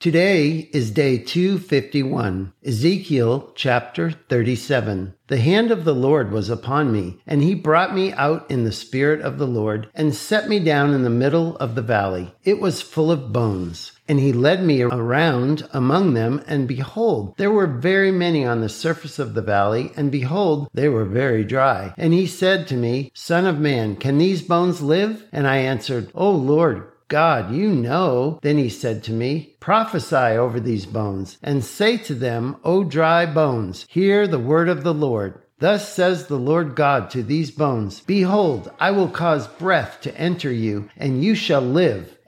Today is day 251, Ezekiel chapter 37. The hand of the Lord was upon me, and he brought me out in the spirit of the Lord, and set me down in the middle of the valley. It was full of bones. And he led me around among them, and behold, there were very many on the surface of the valley, and behold, they were very dry. And he said to me, Son of man, can these bones live? And I answered, O Lord, God, you know. Then he said to me, Prophesy over these bones, and say to them, O dry bones, hear the word of the Lord. Thus says the Lord God to these bones Behold, I will cause breath to enter you, and you shall live.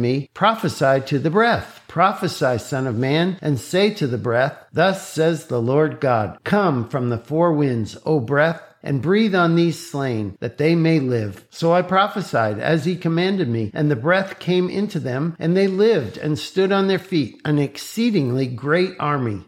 me, Prophesy to the breath. Prophesy, Son of Man, and say to the breath, Thus says the Lord God, Come from the four winds, O breath, and breathe on these slain, that they may live. So I prophesied as he commanded me, and the breath came into them, and they lived and stood on their feet, an exceedingly great army.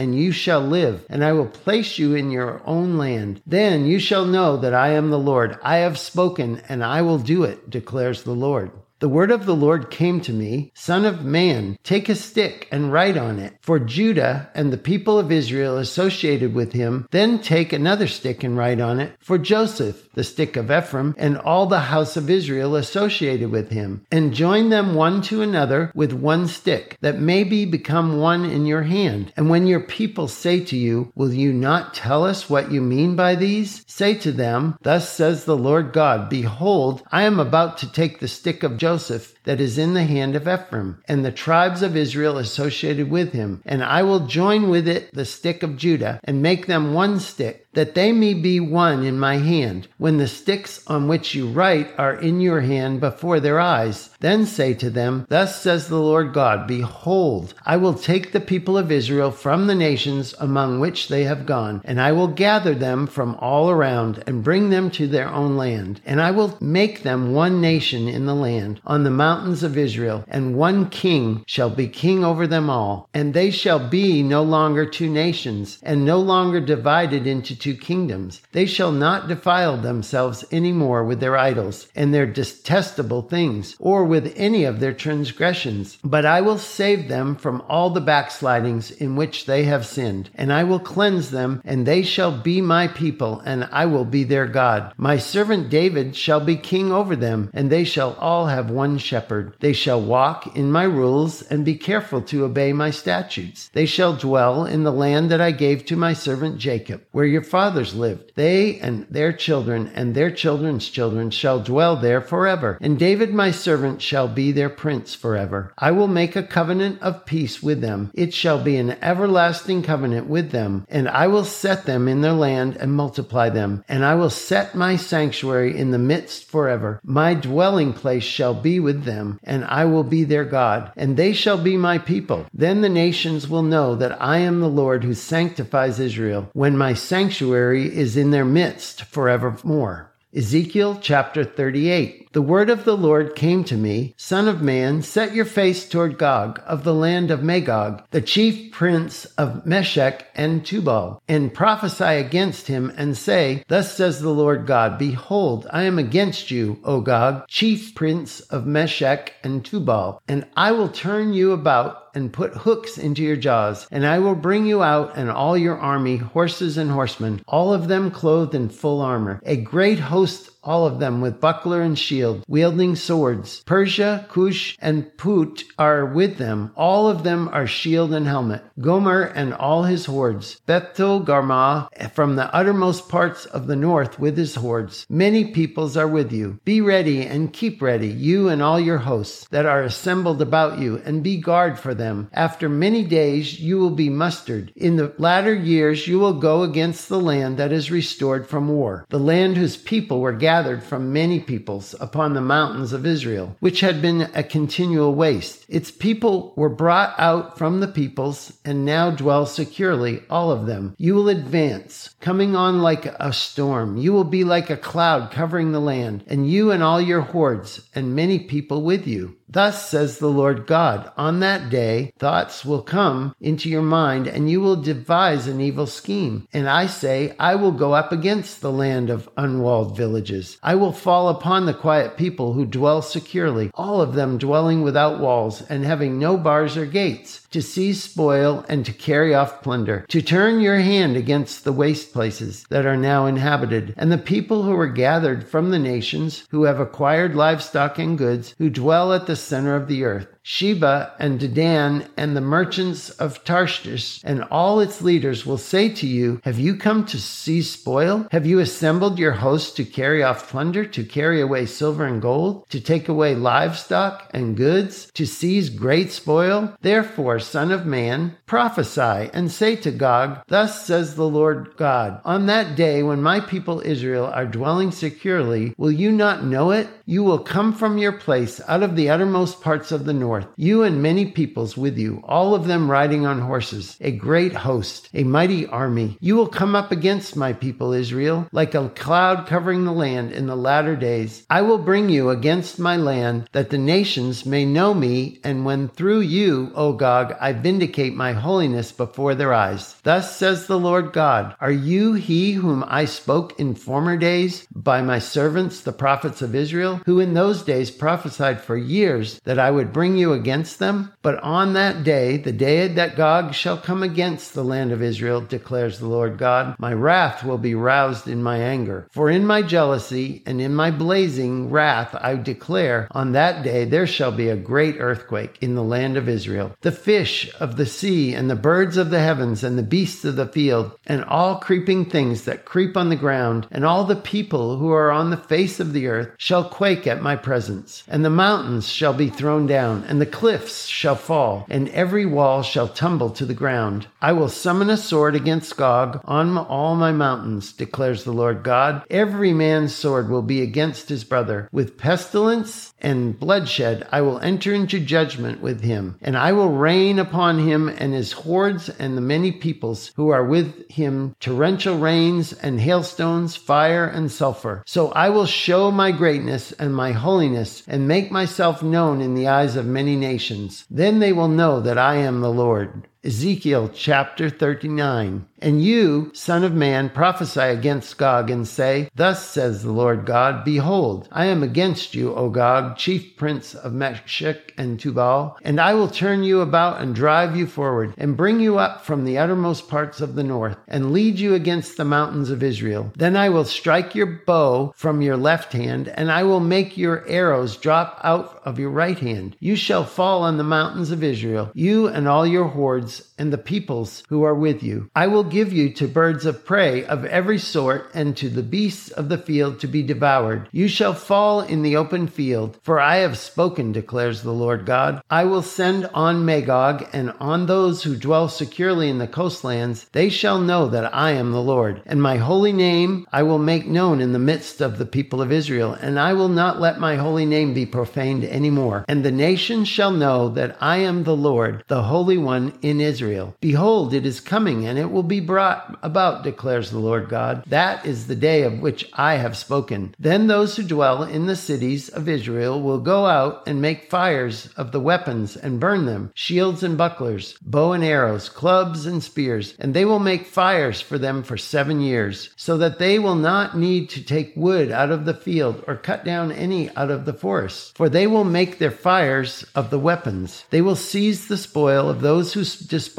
and you shall live, and I will place you in your own land. Then you shall know that I am the Lord. I have spoken, and I will do it, declares the Lord. The word of the Lord came to me, Son of man, take a stick and write on it for Judah and the people of Israel associated with him. Then take another stick and write on it for Joseph, the stick of Ephraim, and all the house of Israel associated with him. And join them one to another with one stick, that may be become one in your hand. And when your people say to you, Will you not tell us what you mean by these? Say to them, Thus says the Lord God, Behold, I am about to take the stick of Joseph Joseph that is in the hand of Ephraim, and the tribes of Israel associated with him. And I will join with it the stick of Judah, and make them one stick, that they may be one in my hand. When the sticks on which you write are in your hand before their eyes, then say to them, Thus says the Lord God, Behold, I will take the people of Israel from the nations among which they have gone, and I will gather them from all around, and bring them to their own land. And I will make them one nation in the land, on the mountains of Israel, and one king shall be king over them all. And they shall be no longer two nations, and no longer divided into two kingdoms. They shall not defile themselves any more with their idols and their detestable things, or with any of their transgressions. But I will save them from all the backslidings in which they have sinned, and I will cleanse them, and they shall be my people, and I will be their God. My servant David shall be king over them, and they shall all have one shepherd. They shall walk in my rules and be careful to obey my statutes. They shall dwell in the land that I gave to my servant Jacob, where your fathers lived. They and their children and their children's children shall dwell there forever. And David my servant shall be their prince forever. I will make a covenant of peace with them. It shall be an everlasting covenant with them, and I will set them in their land and multiply them. And I will set my sanctuary in the midst forever. My dwelling place shall be with them, and I will be their God, and they shall be my people. Then the nations will know that I am the Lord who sanctifies Israel, when my sanctuary is in their midst forevermore. Ezekiel chapter 38. The word of the Lord came to me, Son of man, set your face toward Gog of the land of Magog, the chief prince of Meshech and Tubal, and prophesy against him and say, Thus says the Lord God, Behold, I am against you, O Gog, chief prince of Meshech and Tubal, and I will turn you about and put hooks into your jaws, and I will bring you out and all your army, horses and horsemen, all of them clothed in full armor, a great host all of them with buckler and shield, wielding swords. Persia, Cush, and Put are with them. All of them are shield and helmet. Gomer and all his hordes. Beth-togarmah from the uttermost parts of the north with his hordes. Many peoples are with you. Be ready and keep ready, you and all your hosts that are assembled about you, and be guard for them. After many days you will be mustered. In the latter years you will go against the land that is restored from war, the land whose people were gathered gathered from many peoples upon the mountains of Israel, which had been a continual waste. Its people were brought out from the peoples and now dwell securely, all of them. You will advance, coming on like a storm. You will be like a cloud covering the land, and you and all your hordes, and many people with you. Thus says the Lord God, on that day thoughts will come into your mind and you will devise an evil scheme. And I say, I will go up against the land of unwalled villages. I will fall upon the quiet people who dwell securely, all of them dwelling without walls and having no bars or gates to seize spoil and to carry off plunder, to turn your hand against the waste places that are now inhabited, and the people who are gathered from the nations, who have acquired livestock and goods, who dwell at the center of the earth. Sheba and Dedan and the merchants of Tarshish and all its leaders will say to you, Have you come to seize spoil? Have you assembled your host to carry off plunder, to carry away silver and gold, to take away livestock and goods, to seize great spoil? Therefore, Son of Man, prophesy and say to Gog, Thus says the Lord God, On that day when my people Israel are dwelling securely, will you not know it? You will come from your place out of the uttermost parts of the north north, you and many peoples with you, all of them riding on horses, a great host, a mighty army. You will come up against my people Israel, like a cloud covering the land in the latter days. I will bring you against my land, that the nations may know me, and when through you, O Gog, I vindicate my holiness before their eyes. Thus says the Lord God, Are you he whom I spoke in former days by my servants, the prophets of Israel, who in those days prophesied for years that I would bring you against them? But on that day, the day that Gog shall come against the land of Israel, declares the Lord God, my wrath will be roused in my anger. For in my jealousy and in my blazing wrath I declare, on that day there shall be a great earthquake in the land of Israel. The fish of the sea and the birds of the heavens and the beasts of the field and all creeping things that creep on the ground and all the people who are on the face of the earth shall quake at my presence. And the mountains shall be thrown down and the cliffs shall fall, and every wall shall tumble to the ground. I will summon a sword against Gog on all my mountains, declares the Lord God. Every man's sword will be against his brother. With pestilence and bloodshed I will enter into judgment with him, and I will rain upon him and his hordes and the many peoples who are with him torrential rains and hailstones, fire and sulfur. So I will show my greatness and my holiness and make myself known in the eyes of many many nations. Then they will know that I am the Lord. Ezekiel chapter 39. And you, son of man, prophesy against Gog and say, Thus says the Lord God, Behold, I am against you, O Gog, chief prince of Meshech and Tubal, and I will turn you about and drive you forward, and bring you up from the uttermost parts of the north, and lead you against the mountains of Israel. Then I will strike your bow from your left hand, and I will make your arrows drop out of your right hand. You shall fall on the mountains of Israel, you and all your hordes towards and the peoples who are with you. I will give you to birds of prey of every sort and to the beasts of the field to be devoured. You shall fall in the open field, for I have spoken, declares the Lord God. I will send on Magog and on those who dwell securely in the coastlands. They shall know that I am the Lord, and my holy name I will make known in the midst of the people of Israel, and I will not let my holy name be profaned any more. And the nations shall know that I am the Lord, the Holy One in Israel Israel. Behold, it is coming, and it will be brought about, declares the Lord God. That is the day of which I have spoken. Then those who dwell in the cities of Israel will go out and make fires of the weapons and burn them, shields and bucklers, bow and arrows, clubs and spears, and they will make fires for them for seven years, so that they will not need to take wood out of the field or cut down any out of the forest. For they will make their fires of the weapons. They will seize the spoil of those who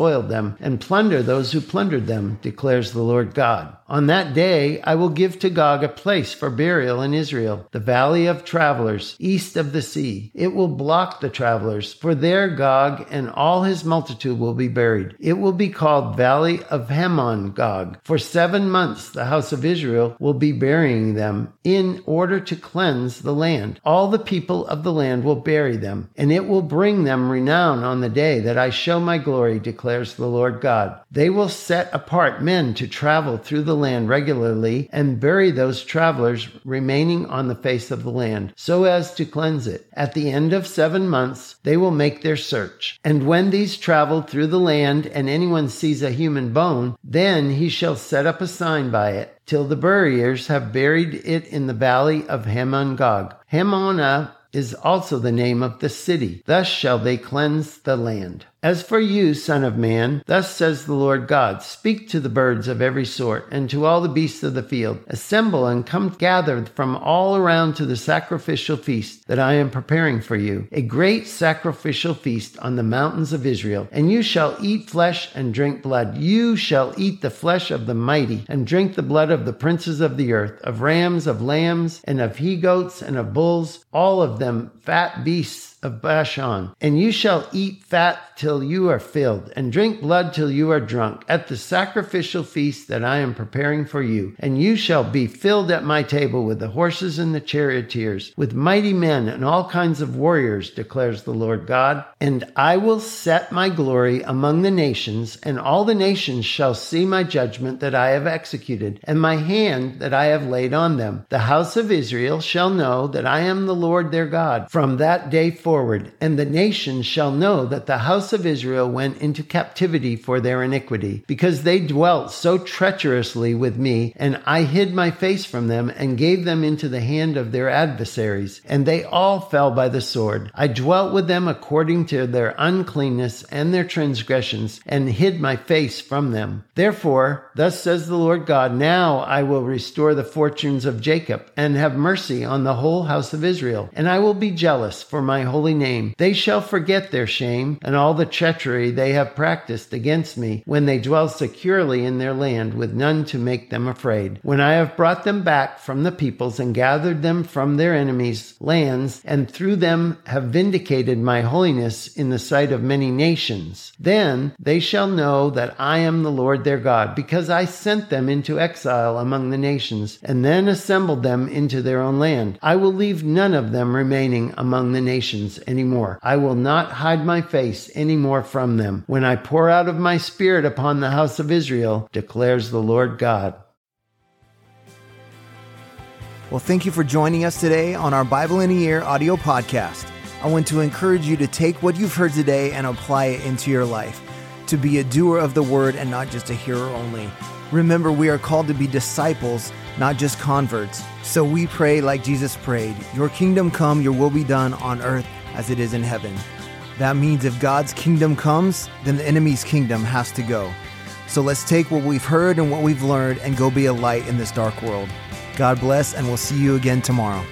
despoiled them and plunder those who plundered them, declares the Lord God. On that day I will give to Gog a place for burial in Israel, the valley of travelers, east of the sea. It will block the travelers, for there Gog and all his multitude will be buried. It will be called Valley of Hamon Gog. For seven months the house of Israel will be burying them in order to cleanse the land. All the people of the land will bury them, and it will bring them renown on the day that I show my glory, declares the Lord God. They will set apart men to travel through the land regularly and bury those travelers remaining on the face of the land, so as to cleanse it. At the end of seven months, they will make their search. And when these travel through the land and anyone sees a human bone, then he shall set up a sign by it till the buriers have buried it in the valley of Hamon Gog. Hamonah is also the name of the city. Thus shall they cleanse the land. As for you, Son of Man, thus says the Lord God Speak to the birds of every sort, and to all the beasts of the field. Assemble and come gather from all around to the sacrificial feast that I am preparing for you, a great sacrificial feast on the mountains of Israel. And you shall eat flesh and drink blood. You shall eat the flesh of the mighty, and drink the blood of the princes of the earth, of rams, of lambs, and of he goats, and of bulls, all of them fat beasts of Bashan, and you shall eat fat till you are filled, and drink blood till you are drunk, at the sacrificial feast that I am preparing for you. And you shall be filled at my table with the horses and the charioteers, with mighty men and all kinds of warriors, declares the Lord God. And I will set my glory among the nations, and all the nations shall see my judgment that I have executed, and my hand that I have laid on them. The house of Israel shall know that I am the Lord their God from that day forth forward, and the nations shall know that the house of Israel went into captivity for their iniquity, because they dwelt so treacherously with me, and I hid my face from them and gave them into the hand of their adversaries, and they all fell by the sword. I dwelt with them according to their uncleanness and their transgressions, and hid my face from them. Therefore, thus says the Lord God, now I will restore the fortunes of Jacob, and have mercy on the whole house of Israel, and I will be jealous for my holy holy name. They shall forget their shame and all the treachery they have practiced against me when they dwell securely in their land with none to make them afraid. When I have brought them back from the peoples and gathered them from their enemies' lands and through them have vindicated my holiness in the sight of many nations, then they shall know that I am the Lord their God because I sent them into exile among the nations and then assembled them into their own land. I will leave none of them remaining among the nations anymore. I will not hide my face anymore from them when I pour out of my spirit upon the house of Israel, declares the Lord God. Well, thank you for joining us today on our Bible in a Year audio podcast. I want to encourage you to take what you've heard today and apply it into your life, to be a doer of the word and not just a hearer only. Remember, we are called to be disciples, not just converts. So we pray like Jesus prayed Your kingdom come, your will be done on earth as it is in heaven. That means if God's kingdom comes, then the enemy's kingdom has to go. So let's take what we've heard and what we've learned and go be a light in this dark world. God bless, and we'll see you again tomorrow.